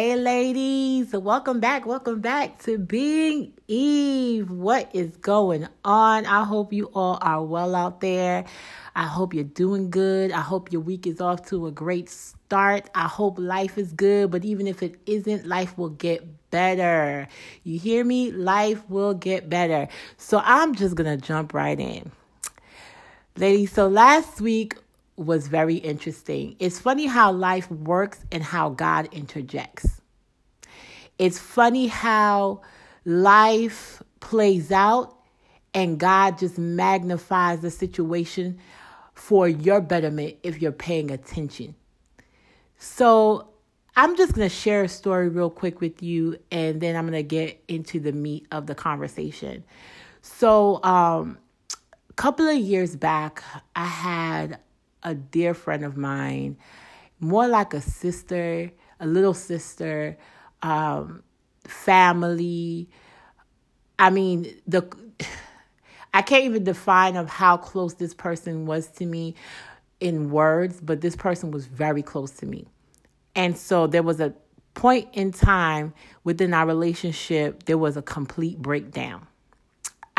Hey, ladies, welcome back. Welcome back to Being Eve. What is going on? I hope you all are well out there. I hope you're doing good. I hope your week is off to a great start. I hope life is good, but even if it isn't, life will get better. You hear me? Life will get better. So I'm just going to jump right in. Ladies, so last week was very interesting. It's funny how life works and how God interjects. It's funny how life plays out and God just magnifies the situation for your betterment if you're paying attention. So, I'm just going to share a story real quick with you and then I'm going to get into the meat of the conversation. So, um, a couple of years back, I had a dear friend of mine, more like a sister, a little sister, um, family. I mean, the I can't even define of how close this person was to me in words, but this person was very close to me. And so there was a point in time within our relationship, there was a complete breakdown.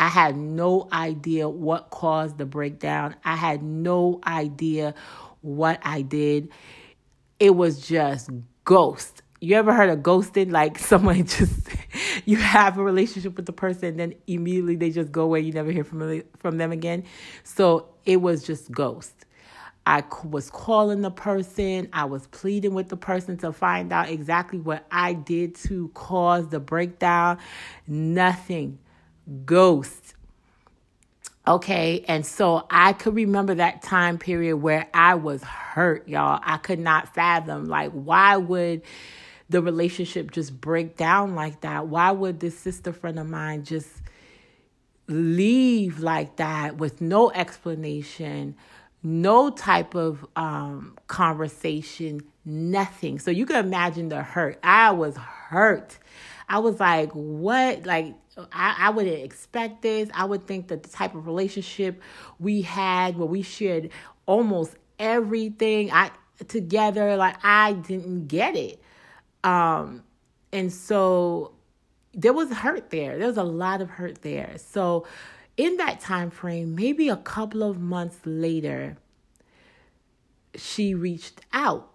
I had no idea what caused the breakdown. I had no idea what I did. It was just ghost. You ever heard of ghosting? Like someone just you have a relationship with the person, and then immediately they just go away. You never hear from from them again. So it was just ghost. I was calling the person. I was pleading with the person to find out exactly what I did to cause the breakdown. Nothing ghost. Okay, and so I could remember that time period where I was hurt, y'all. I could not fathom, like, why would the relationship just break down like that? Why would this sister friend of mine just leave like that with no explanation, no type of um, conversation, nothing? So you can imagine the hurt. I was hurt. I was like, what? Like, I, I wouldn't expect this. I would think that the type of relationship we had where we shared almost everything I together, like I didn't get it. Um, and so there was hurt there. There was a lot of hurt there. So in that time frame, maybe a couple of months later, she reached out.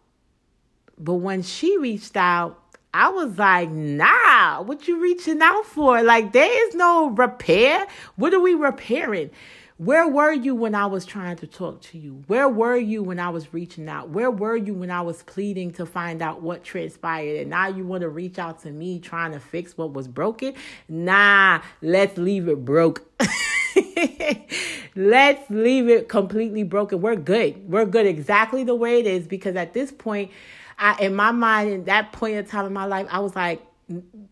But when she reached out, I was like, nah, what you reaching out for? Like, there is no repair. What are we repairing? Where were you when I was trying to talk to you? Where were you when I was reaching out? Where were you when I was pleading to find out what transpired? And now you want to reach out to me trying to fix what was broken? Nah, let's leave it broke. let's leave it completely broken. We're good. We're good exactly the way it is because at this point, I in my mind in that point in time in my life, I was like,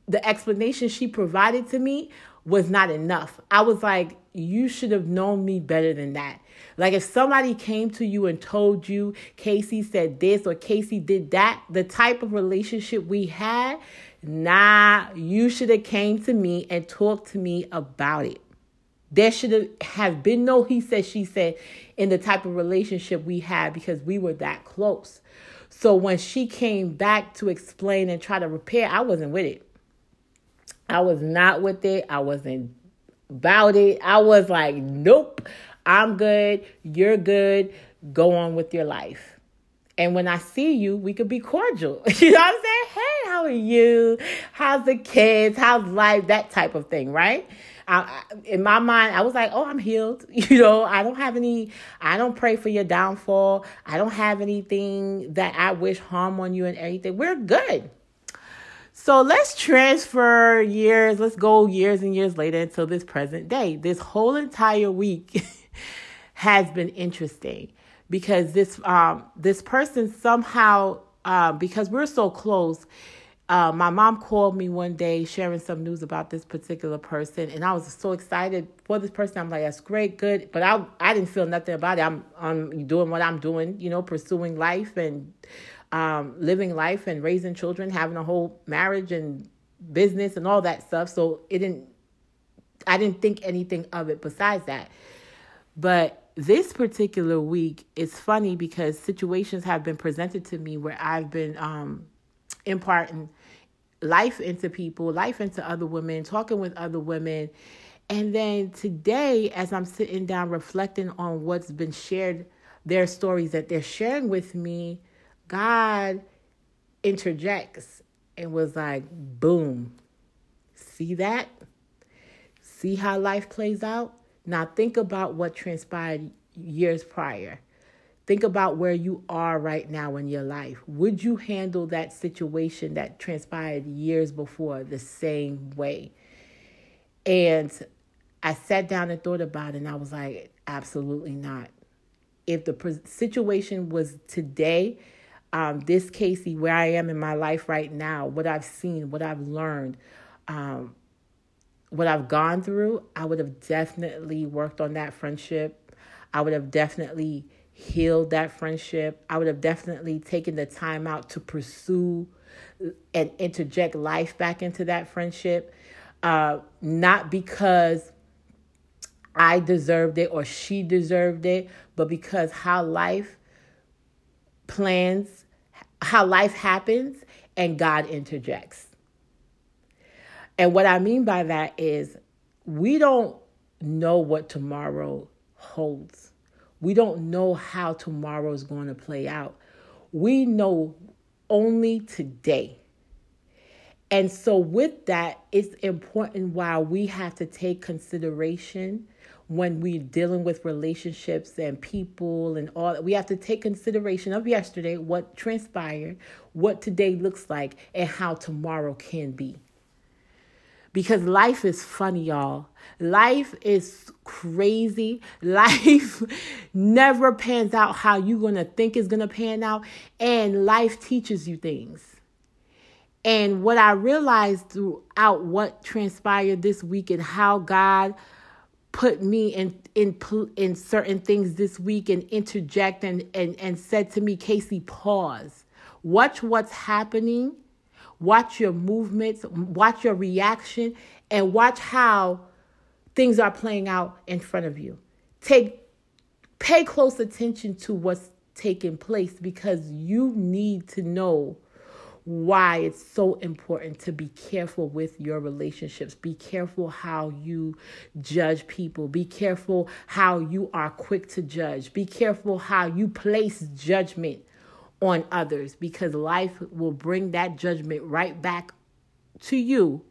the explanation she provided to me was not enough. I was like, you should have known me better than that. Like if somebody came to you and told you Casey said this or Casey did that, the type of relationship we had, nah, you should have came to me and talked to me about it. There should have been no he said she said in the type of relationship we had because we were that close. So when she came back to explain and try to repair, I wasn't with it. I was not with it. I wasn't about it. I was like, nope, I'm good. You're good. Go on with your life. And when I see you, we could be cordial. You know what I'm saying? Hey, how are you? How's the kids? How's life? That type of thing, right? I, in my mind, I was like, oh, I'm healed. You know, I don't have any, I don't pray for your downfall. I don't have anything that I wish harm on you and everything. We're good. So let's transfer years, let's go years and years later until this present day. This whole entire week has been interesting because this um this person somehow uh, because we're so close uh, my mom called me one day sharing some news about this particular person, and I was so excited for this person. I'm like, that's great, good, but I I didn't feel nothing about it. I'm I'm doing what I'm doing, you know, pursuing life and um, living life and raising children, having a whole marriage and business and all that stuff. So it didn't, I didn't think anything of it besides that. But this particular week, it's funny because situations have been presented to me where I've been um, imparting life into people, life into other women, talking with other women. And then today, as I'm sitting down reflecting on what's been shared, their stories that they're sharing with me, God interjects and was like, boom, see that? See how life plays out? Now think about what transpired years prior. Think about where you are right now in your life. Would you handle that situation that transpired years before the same way? And I sat down and thought about it, and I was like, absolutely not. If the situation was today, um, this Casey, where I am in my life right now, what I've seen, what I've learned, um, what I've gone through, I would have definitely worked on that friendship. I would have definitely healed that friendship. I would have definitely taken the time out to pursue and interject life back into that friendship. Uh, not because I deserved it or she deserved it, but because how life plans, how life happens, and God interjects. And what I mean by that is we don't know what tomorrow holds. We don't know how tomorrow is going to play out. We know only today. And so, with that, it's important why we have to take consideration when we're dealing with relationships and people and all that. We have to take consideration of yesterday, what transpired, what today looks like, and how tomorrow can be because life is funny, y'all. Life is crazy. Life never pans out how you're going to think is going to pan out. And life teaches you things. And what I realized throughout what transpired this week and how God put me in in in certain things this week and interject and and, and said to me, Casey, pause. Watch what's happening watch your movements, watch your reaction, and watch how things are playing out in front of you. Take pay close attention to what's taking place because you need to know why it's so important to be careful with your relationships. Be careful how you judge people. Be careful how you are quick to judge. Be careful how you place judgment on others because life will bring that judgment right back to you.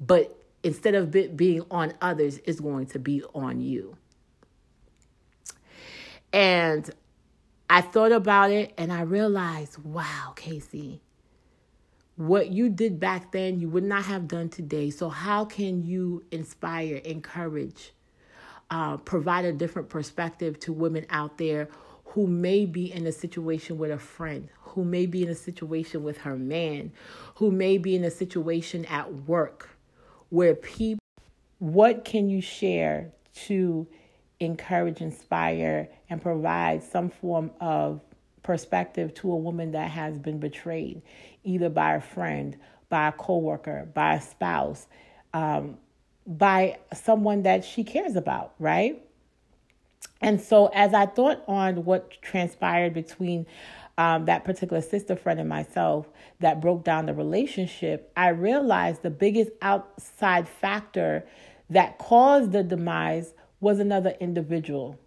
But instead of it being on others, it's going to be on you. And I thought about it and I realized, wow, Casey, what you did back then, you would not have done today. So, how can you inspire, encourage, uh, provide a different perspective to women out there who may be in a situation with a friend, who may be in a situation with her man, who may be in a situation at work where people, what can you share to encourage, inspire, and provide some form of perspective to a woman that has been betrayed, either by a friend, by a coworker, by a spouse, um, by someone that she cares about, right? And so, as I thought on what transpired between um, that particular sister friend and myself that broke down the relationship, I realized the biggest outside factor that caused the demise was another individual.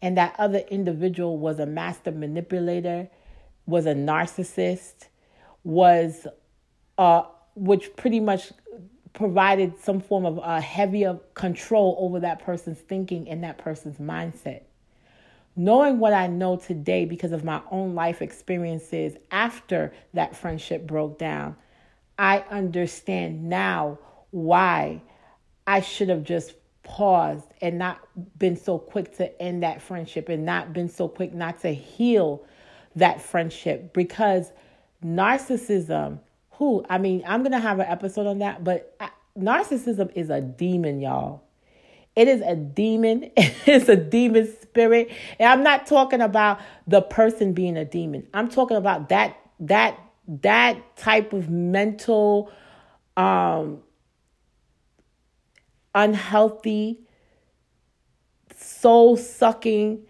And that other individual was a master manipulator, was a narcissist, was uh, which pretty much provided some form of a heavier control over that person's thinking and that person's mindset. Knowing what I know today because of my own life experiences after that friendship broke down, I understand now why I should have just paused and not been so quick to end that friendship and not been so quick not to heal that friendship because narcissism who I mean, I'm gonna have an episode on that, but I, narcissism is a demon, y'all. It is a demon. It's a demon spirit. And I'm not talking about the person being a demon. I'm talking about that that that type of mental um unhealthy soul sucking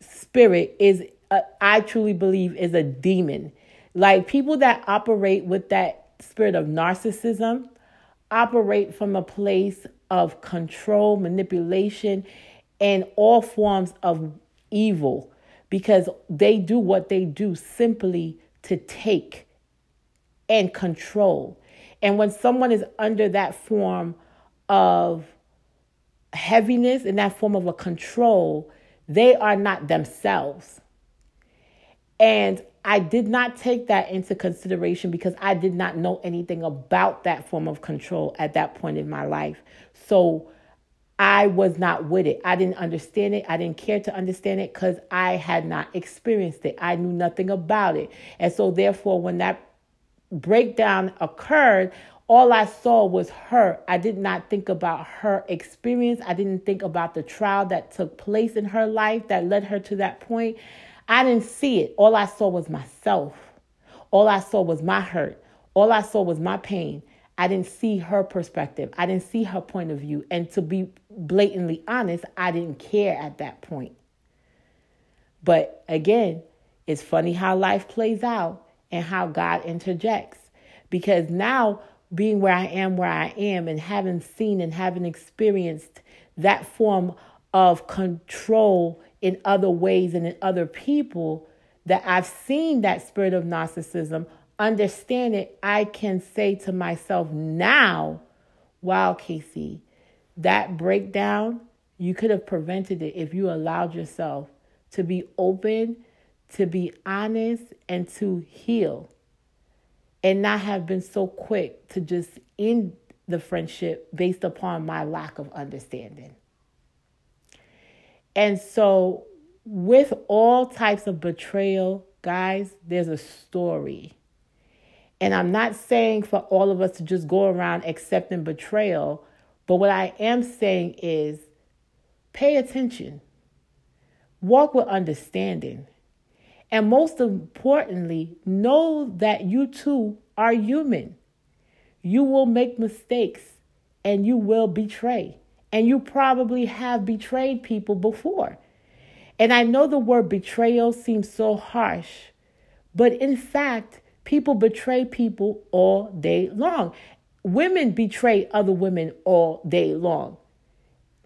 spirit is uh, I truly believe is a demon like people that operate with that spirit of narcissism operate from a place of control, manipulation, and all forms of evil because they do what they do simply to take and control. And when someone is under that form of heaviness, and that form of a control, they are not themselves. And I did not take that into consideration because I did not know anything about that form of control at that point in my life. So I was not with it. I didn't understand it. I didn't care to understand it because I had not experienced it. I knew nothing about it. And so, therefore, when that breakdown occurred, all I saw was her. I did not think about her experience. I didn't think about the trial that took place in her life that led her to that point. I didn't see it. All I saw was myself. All I saw was my hurt. All I saw was my pain. I didn't see her perspective. I didn't see her point of view. And to be blatantly honest, I didn't care at that point. But again, it's funny how life plays out and how God interjects. Because now, being where I am, where I am, and having seen and having experienced that form of control in other ways and in other people, that I've seen that spirit of narcissism understand it, I can say to myself now, wow, Casey, that breakdown, you could have prevented it if you allowed yourself to be open, to be honest, and to heal. And not have been so quick to just end the friendship based upon my lack of understanding. And so, with all types of betrayal, guys, there's a story. And I'm not saying for all of us to just go around accepting betrayal, but what I am saying is pay attention, walk with understanding, and most importantly, know that you too are human. You will make mistakes and you will betray. And you probably have betrayed people before. And I know the word betrayal seems so harsh, but in fact, People betray people all day long. Women betray other women all day long.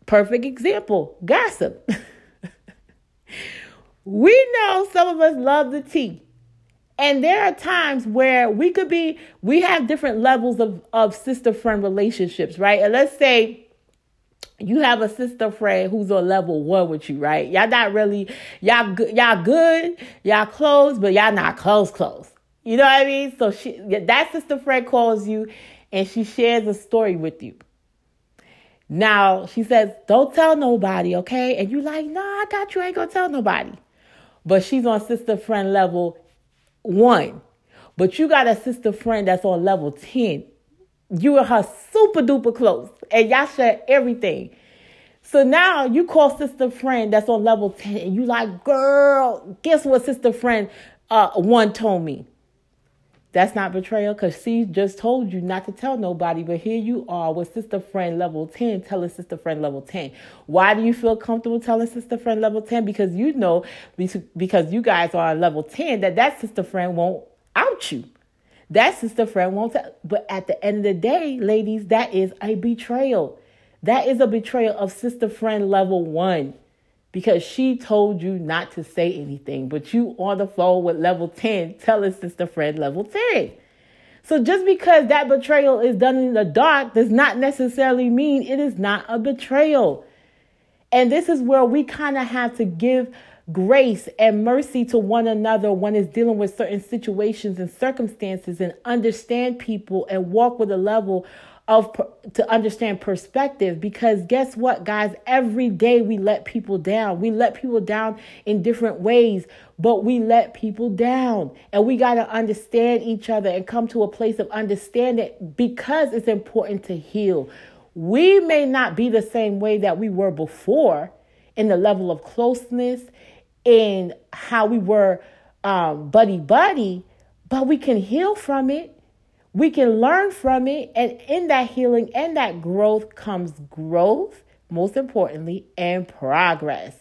Perfect example gossip. we know some of us love the tea. And there are times where we could be, we have different levels of, of sister friend relationships, right? And let's say you have a sister friend who's on level one with you, right? Y'all not really, y'all good, y'all good, y'all close, but y'all not close, close. You know what I mean? So she that sister friend calls you and she shares a story with you. Now she says, Don't tell nobody, okay? And you like, nah, I got you, I ain't gonna tell nobody. But she's on sister friend level one. But you got a sister friend that's on level 10. You and her super duper close. And y'all share everything. So now you call sister friend that's on level 10 and you like, girl, guess what sister friend uh, one told me? That's not betrayal because she just told you not to tell nobody, but here you are with sister friend level 10 telling sister friend level 10. Why do you feel comfortable telling sister friend level 10? Because you know, because you guys are on level 10, that that sister friend won't out you. That sister friend won't tell. But at the end of the day, ladies, that is a betrayal. That is a betrayal of sister friend level one because she told you not to say anything, but you on the phone with level 10 telling sister friend level 10. So just because that betrayal is done in the dark does not necessarily mean it is not a betrayal. And this is where we kind of have to give grace and mercy to one another when it's dealing with certain situations and circumstances and understand people and walk with a level of to understand perspective. Because guess what guys? Every day we let people down. We let people down in different ways but we let people down. And we got to understand each other and come to a place of understanding because it's important to heal. We may not be the same way that we were before in the level of closeness in how we were um, buddy buddy but we can heal from it we can learn from it. And in that healing and that growth comes growth, most importantly, and progress.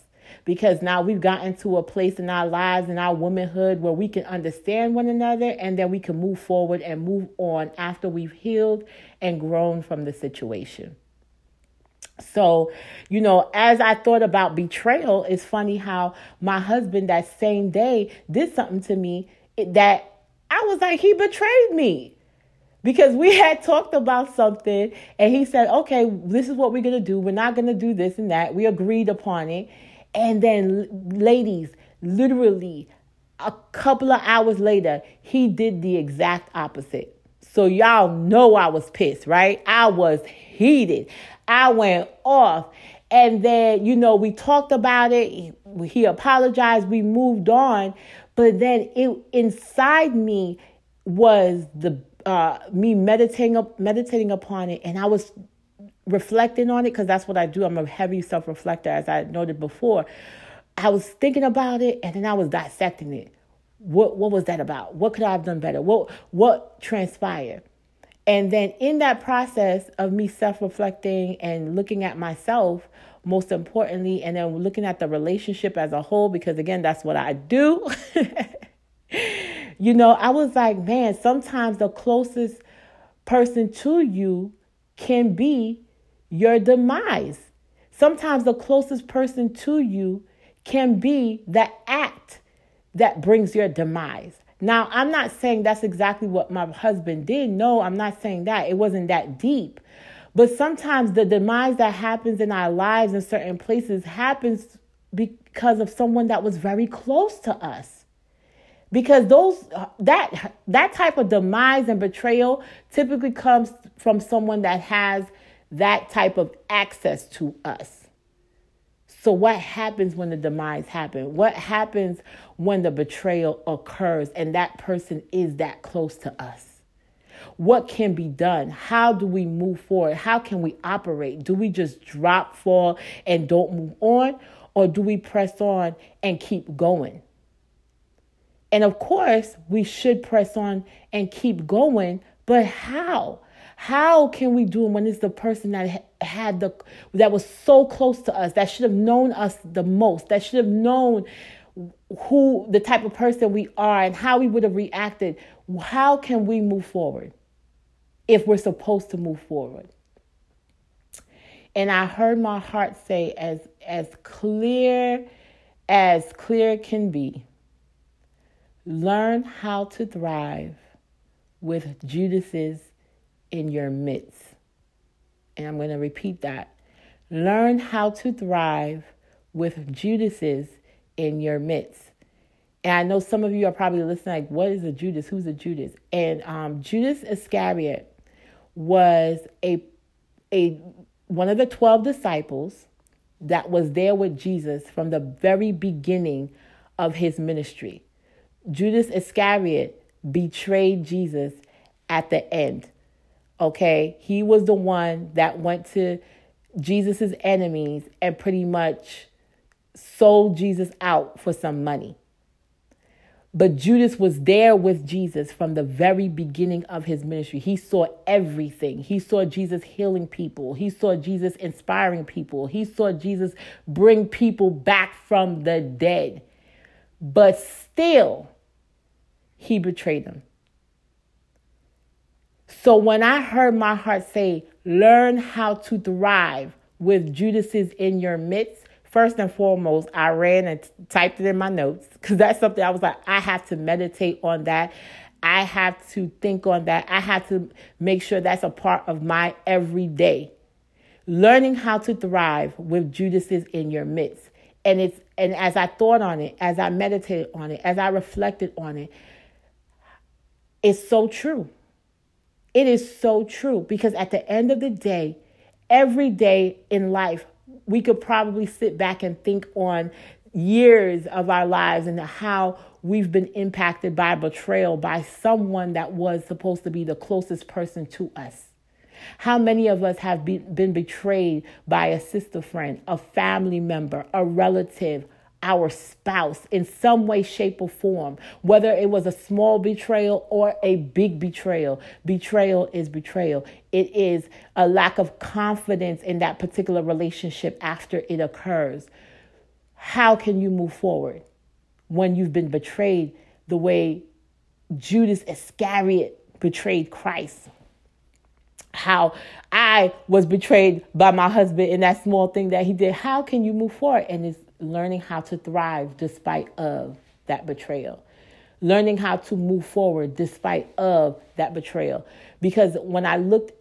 because now we've gotten to a place in our lives and our womanhood where we can understand one another and then we can move forward and move on after we've healed and grown from the situation. So, you know, as I thought about betrayal, it's funny how my husband that same day did something to me that I was like, he betrayed me because we had talked about something and he said, okay, this is what we're going to do. We're not going to do this and that. We agreed upon it. And then, ladies, literally a couple of hours later, he did the exact opposite. So, y'all know I was pissed, right? I was heated. I went off. And then, you know, we talked about it. He apologized. We moved on. But then it inside me was the uh, me meditating meditating upon it, and I was reflecting on it because that's what I do. I'm a heavy self reflector, as I noted before. I was thinking about it, and then I was dissecting it. What what was that about? What could I have done better? What what transpired? And then in that process of me self reflecting and looking at myself, most importantly, and then looking at the relationship as a whole, because again, that's what I do. you know, I was like, man, sometimes the closest person to you can be your demise. Sometimes the closest person to you can be the act that brings your demise. Now, I'm not saying that's exactly what my husband did. No, I'm not saying that. It wasn't that deep. But sometimes the demise that happens in our lives in certain places happens because of someone that was very close to us. Because those that that type of demise and betrayal typically comes from someone that has that type of access to us. So, what happens when the demise happens? What happens when the betrayal occurs and that person is that close to us? What can be done? How do we move forward? How can we operate? Do we just drop, fall, and don't move on? Or do we press on and keep going? And of course, we should press on and keep going, but how? How can we do it when it's the person that had the that was so close to us, that should have known us the most, that should have known who the type of person we are and how we would have reacted? How can we move forward if we're supposed to move forward? And I heard my heart say as as clear as clear can be. Learn how to thrive with Judas's in your midst. And I'm going to repeat that. Learn how to thrive with Judas's in your midst. And I know some of you are probably listening, like, what is a Judas? Who's a Judas? And um, Judas Iscariot was a a one of the twelve disciples that was there with Jesus from the very beginning of his ministry. Judas Iscariot betrayed Jesus at the end. Okay, he was the one that went to Jesus's enemies and pretty much sold Jesus out for some money. But Judas was there with Jesus from the very beginning of his ministry. He saw everything. He saw Jesus healing people. He saw Jesus inspiring people. He saw Jesus bring people back from the dead. But still, he betrayed them. So when I heard my heart say, learn how to thrive with Judas's in your midst, first and foremost, I ran and typed it in my notes because that's something I was like, I have to meditate on that. I have to think on that. I have to make sure that's a part of my everyday. Learning how to thrive with Judas's in your midst. And it's and as I thought on it, as I meditated on it, as I reflected on it, it's so true. It is so true because at the end of the day, every day in life, we could probably sit back and think on years of our lives and how we've been impacted by betrayal by someone that was supposed to be the closest person to us. How many of us have been betrayed by a sister friend, a family member, a relative, our spouse in some way, shape, or form, whether it was a small betrayal or a big betrayal. Betrayal is betrayal. It is a lack of confidence in that particular relationship after it occurs. how can you move forward when you've been betrayed the way Judas Iscariot betrayed Christ? How I was betrayed by my husband in that small thing that he did. How can you move forward? And it's learning how to thrive despite of that betrayal. Learning how to move forward despite of that betrayal. Because when I looked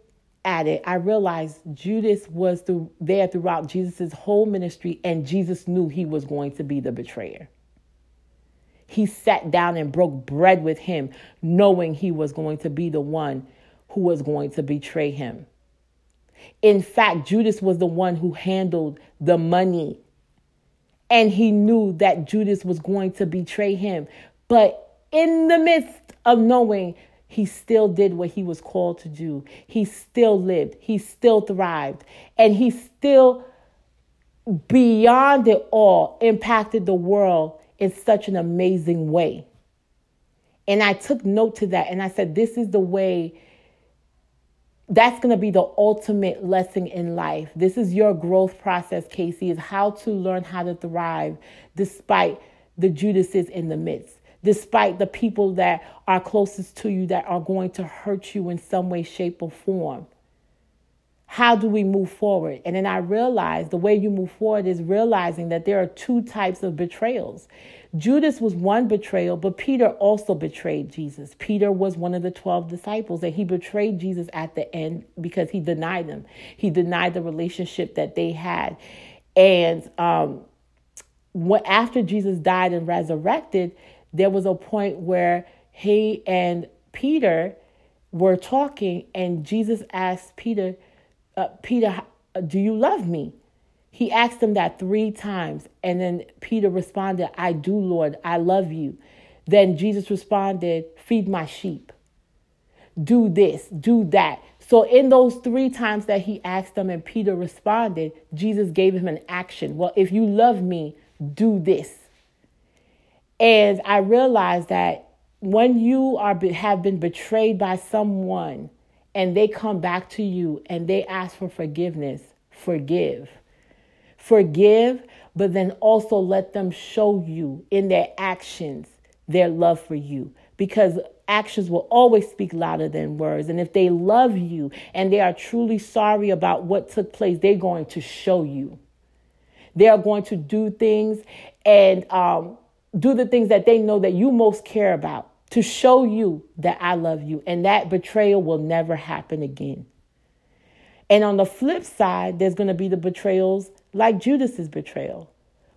at it, I realized Judas was through, there throughout Jesus' whole ministry, and Jesus knew he was going to be the betrayer. He sat down and broke bread with him, knowing he was going to be the one who was going to betray him. In fact, Judas was the one who handled the money, and he knew that Judas was going to betray him. But in the midst of knowing he still did what he was called to do. He still lived. He still thrived. And he still, beyond it all, impacted the world in such an amazing way. And I took note to that and I said, this is the way. That's going to be the ultimate lesson in life. This is your growth process, Casey, is how to learn how to thrive despite the Judases in the midst despite the people that are closest to you that are going to hurt you in some way, shape, or form. How do we move forward? And then I realized the way you move forward is realizing that there are two types of betrayals. Judas was one betrayal, but Peter also betrayed Jesus. Peter was one of the 12 disciples, and he betrayed Jesus at the end because he denied him. He denied the relationship that they had. And um, after Jesus died and resurrected, there was a point where he and Peter were talking, and Jesus asked Peter, uh, Peter, do you love me? He asked him that three times, and then Peter responded, I do, Lord, I love you. Then Jesus responded, Feed my sheep. Do this, do that. So, in those three times that he asked them and Peter responded, Jesus gave him an action. Well, if you love me, do this. And I realized that when you are have been betrayed by someone and they come back to you and they ask for forgiveness, forgive. Forgive, but then also let them show you in their actions their love for you because actions will always speak louder than words. And if they love you and they are truly sorry about what took place, they're going to show you. They are going to do things and um, do the things that they know that you most care about to show you that I love you. And that betrayal will never happen again. And on the flip side, there's going to be the betrayals like Judas's betrayal,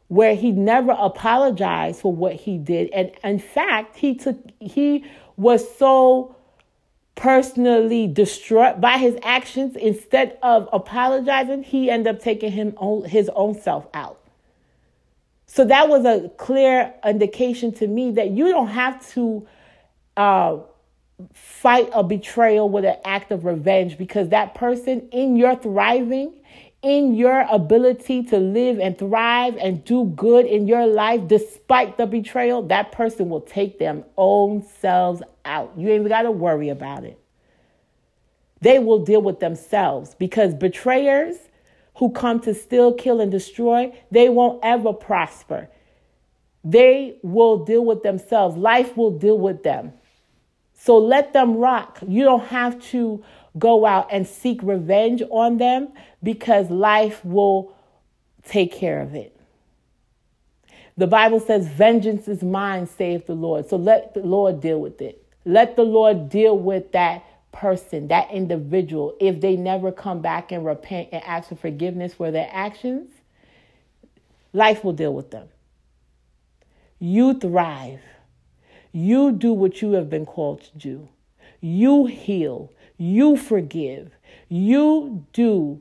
where he never apologized for what he did. And in fact, he took he was so personally distraught by his actions instead of apologizing he ended up taking him own, his own self out so that was a clear indication to me that you don't have to uh, fight a betrayal with an act of revenge because that person in your thriving, in your ability to live and thrive and do good in your life despite the betrayal, that person will take their own selves out. You ain't got to worry about it. They will deal with themselves because betrayers who come to steal, kill, and destroy, they won't ever prosper. They will deal with themselves. Life will deal with them. So let them rock. You don't have to go out and seek revenge on them because life will take care of it. The Bible says, Vengeance is mine, saith the Lord. So let the Lord deal with it. Let the Lord deal with that person, that individual, if they never come back and repent and ask for forgiveness for their actions, life will deal with them. You thrive. You do what you have been called to do. You heal. You forgive. You do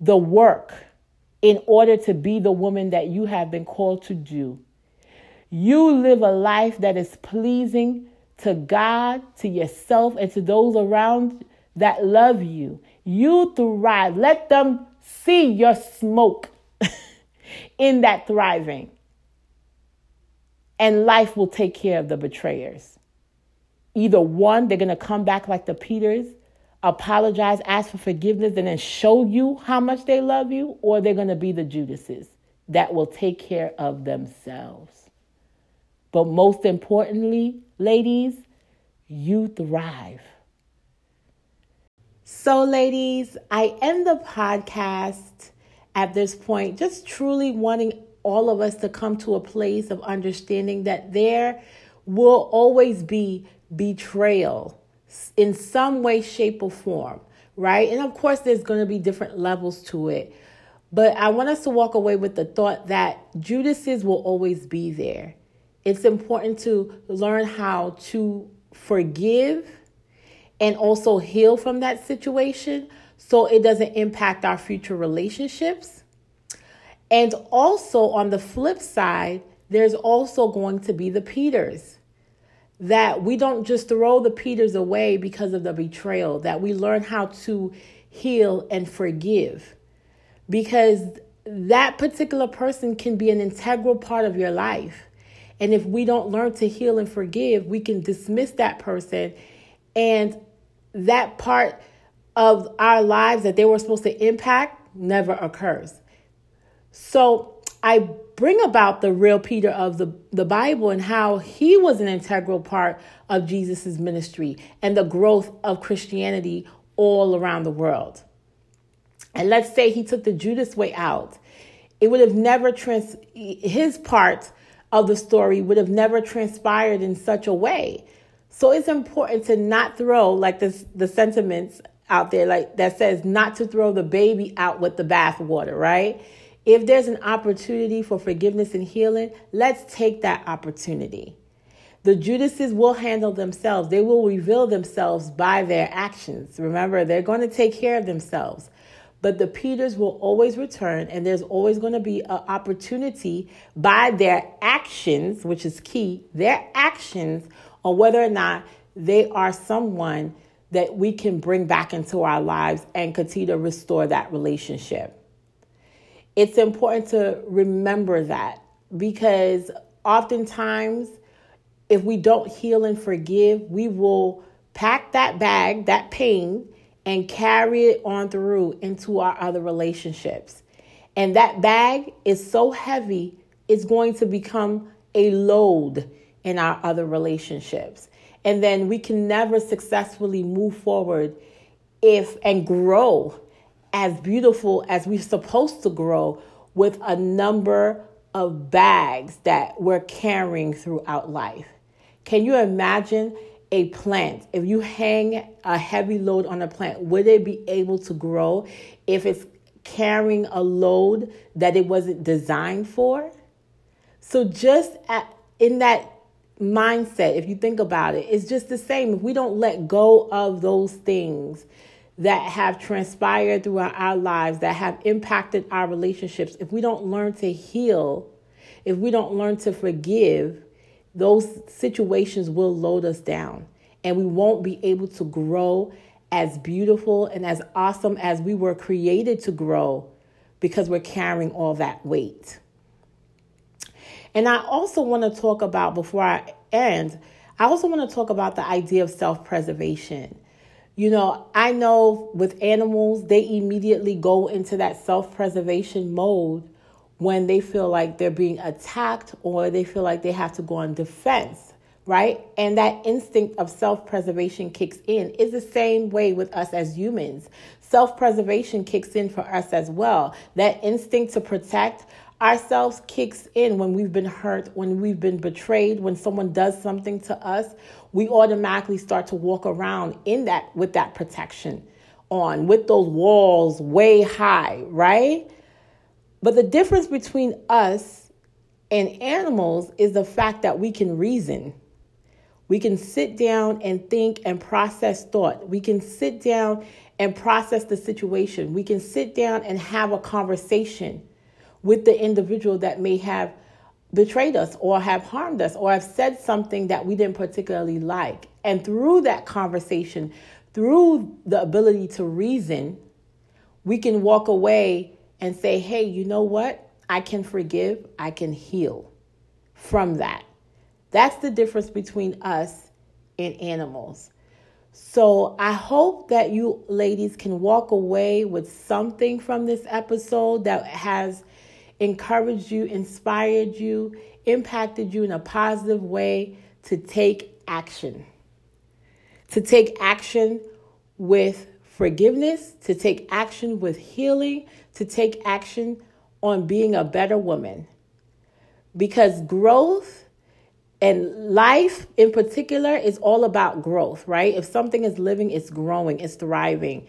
the work in order to be the woman that you have been called to do. You live a life that is pleasing to God, to yourself, and to those around that love you. You thrive. Let them see your smoke in that thriving. And life will take care of the betrayers. Either one, they're going to come back like the Peters, apologize, ask for forgiveness, and then show you how much they love you, or they're going to be the Judases. that will take care of themselves. But most importantly, ladies, you thrive. So, ladies, I end the podcast at this point just truly wanting all of us to come to a place of understanding that there will always be betrayal in some way, shape, or form, right? And of course, there's going to be different levels to it. But I want us to walk away with the thought that Judas's will always be there. It's important to learn how to forgive and also heal from that situation so it doesn't impact our future relationships. And also, on the flip side, there's also going to be the Peters. That we don't just throw the Peters away because of the betrayal, that we learn how to heal and forgive. Because that particular person can be an integral part of your life. And if we don't learn to heal and forgive, we can dismiss that person and that part of our lives that they were supposed to impact never occurs. So I bring about the real Peter of the, the Bible and how he was an integral part of Jesus's ministry and the growth of Christianity all around the world. And let's say he took the Judas way out. It would have never trans his part of the story would have never transpired in such a way so it's important to not throw like this the sentiments out there like that says not to throw the baby out with the bathwater, right? If there's an opportunity for forgiveness and healing, let's take that opportunity. The Judases will handle themselves. They will reveal themselves by their actions. Remember, they're going to take care of themselves. But the Peters will always return, and there's always going to be an opportunity by their actions, which is key. Their actions on whether or not they are someone that we can bring back into our lives and continue to restore that relationship. It's important to remember that because oftentimes, if we don't heal and forgive, we will pack that bag, that pain, and carry it on through into our other relationships. And that bag is so heavy, it's going to become a load in our other relationships. And then we can never successfully move forward if and grow as beautiful as we're supposed to grow with a number of bags that we're carrying throughout life. Can you imagine a plant? If you hang a heavy load on a plant, would it be able to grow if it's carrying a load that it wasn't designed for? So, just at, in that mindset, if you think about it, it's just the same. If we don't let go of those things that have transpired throughout our lives, that have impacted our relationships, if we don't learn to heal, if we don't learn to forgive, those situations will load us down and we won't be able to grow as beautiful and as awesome as we were created to grow because we're carrying all that weight. And I also want to talk about, before I end, I also want to talk about the idea of self preservation. You know, I know with animals, they immediately go into that self preservation mode when they feel like they're being attacked or they feel like they have to go on defense, right? And that instinct of self preservation kicks in. Is the same way with us as humans. Self preservation kicks in for us as well. That instinct to protect ourselves kicks in when we've been hurt, when we've been betrayed, when someone does something to us, we automatically start to walk around in that with that protection on, with those walls way high, right? But the difference between us and animals is the fact that we can reason. We can sit down and think and process thought. We can sit down and process the situation. We can sit down and have a conversation with the individual that may have betrayed us or have harmed us or have said something that we didn't particularly like. And through that conversation, through the ability to reason, we can walk away and say, hey, you know what? I can forgive, I can heal from that. That's the difference between us and animals. So I hope that you ladies can walk away with something from this episode that has encouraged you, inspired you, impacted you in a positive way to take action. To take action with forgiveness, to take action with healing, to take action on being a better woman. Because growth and life in particular is all about growth, right? If something is living, it's growing, it's thriving.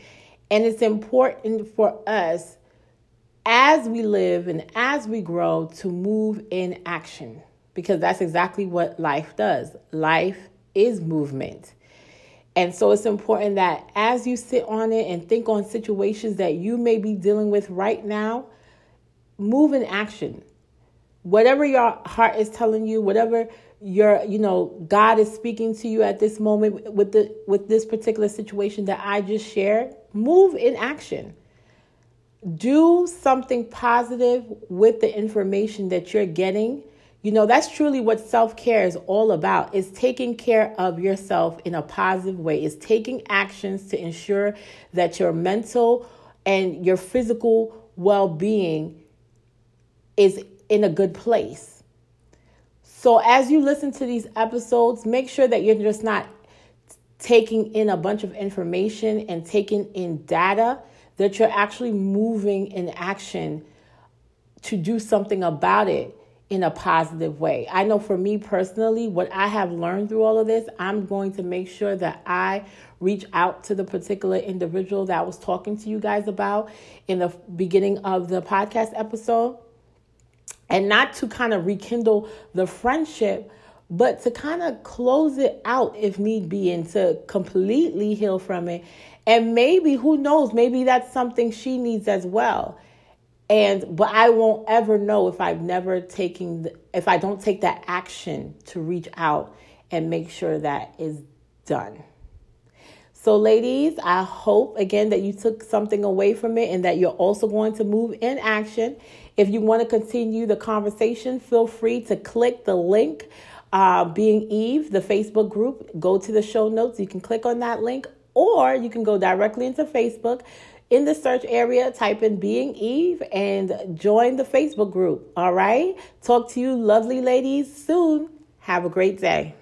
And it's important for us as we live and as we grow to move in action because that's exactly what life does. Life is movement. And so it's important that as you sit on it and think on situations that you may be dealing with right now, move in action. Whatever your heart is telling you, whatever your you know God is speaking to you at this moment with the with this particular situation that I just shared, move in action. Do something positive with the information that you're getting. You know, that's truly what self-care is all about. It's taking care of yourself in a positive way. it's taking actions to ensure that your mental and your physical well-being is in a good place. So as you listen to these episodes, make sure that you're just not taking in a bunch of information and taking in data that you're actually moving in action to do something about it in a positive way. I know for me personally, what I have learned through all of this, I'm going to make sure that I reach out to the particular individual that I was talking to you guys about in the beginning of the podcast episode. And not to kind of rekindle the friendship, but to kind of close it out if need be and to completely heal from it and maybe, who knows, maybe that's something she needs as well. And but I won't ever know if I've never taken the, if I don't take that action to reach out and make sure that is done. So, ladies, I hope again that you took something away from it and that you're also going to move in action. If you want to continue the conversation, feel free to click the link, uh, Being Eve, the Facebook group. Go to the show notes. You can click on that link, or you can go directly into Facebook. In the search area, type in Being Eve and join the Facebook group. All right. Talk to you, lovely ladies, soon. Have a great day.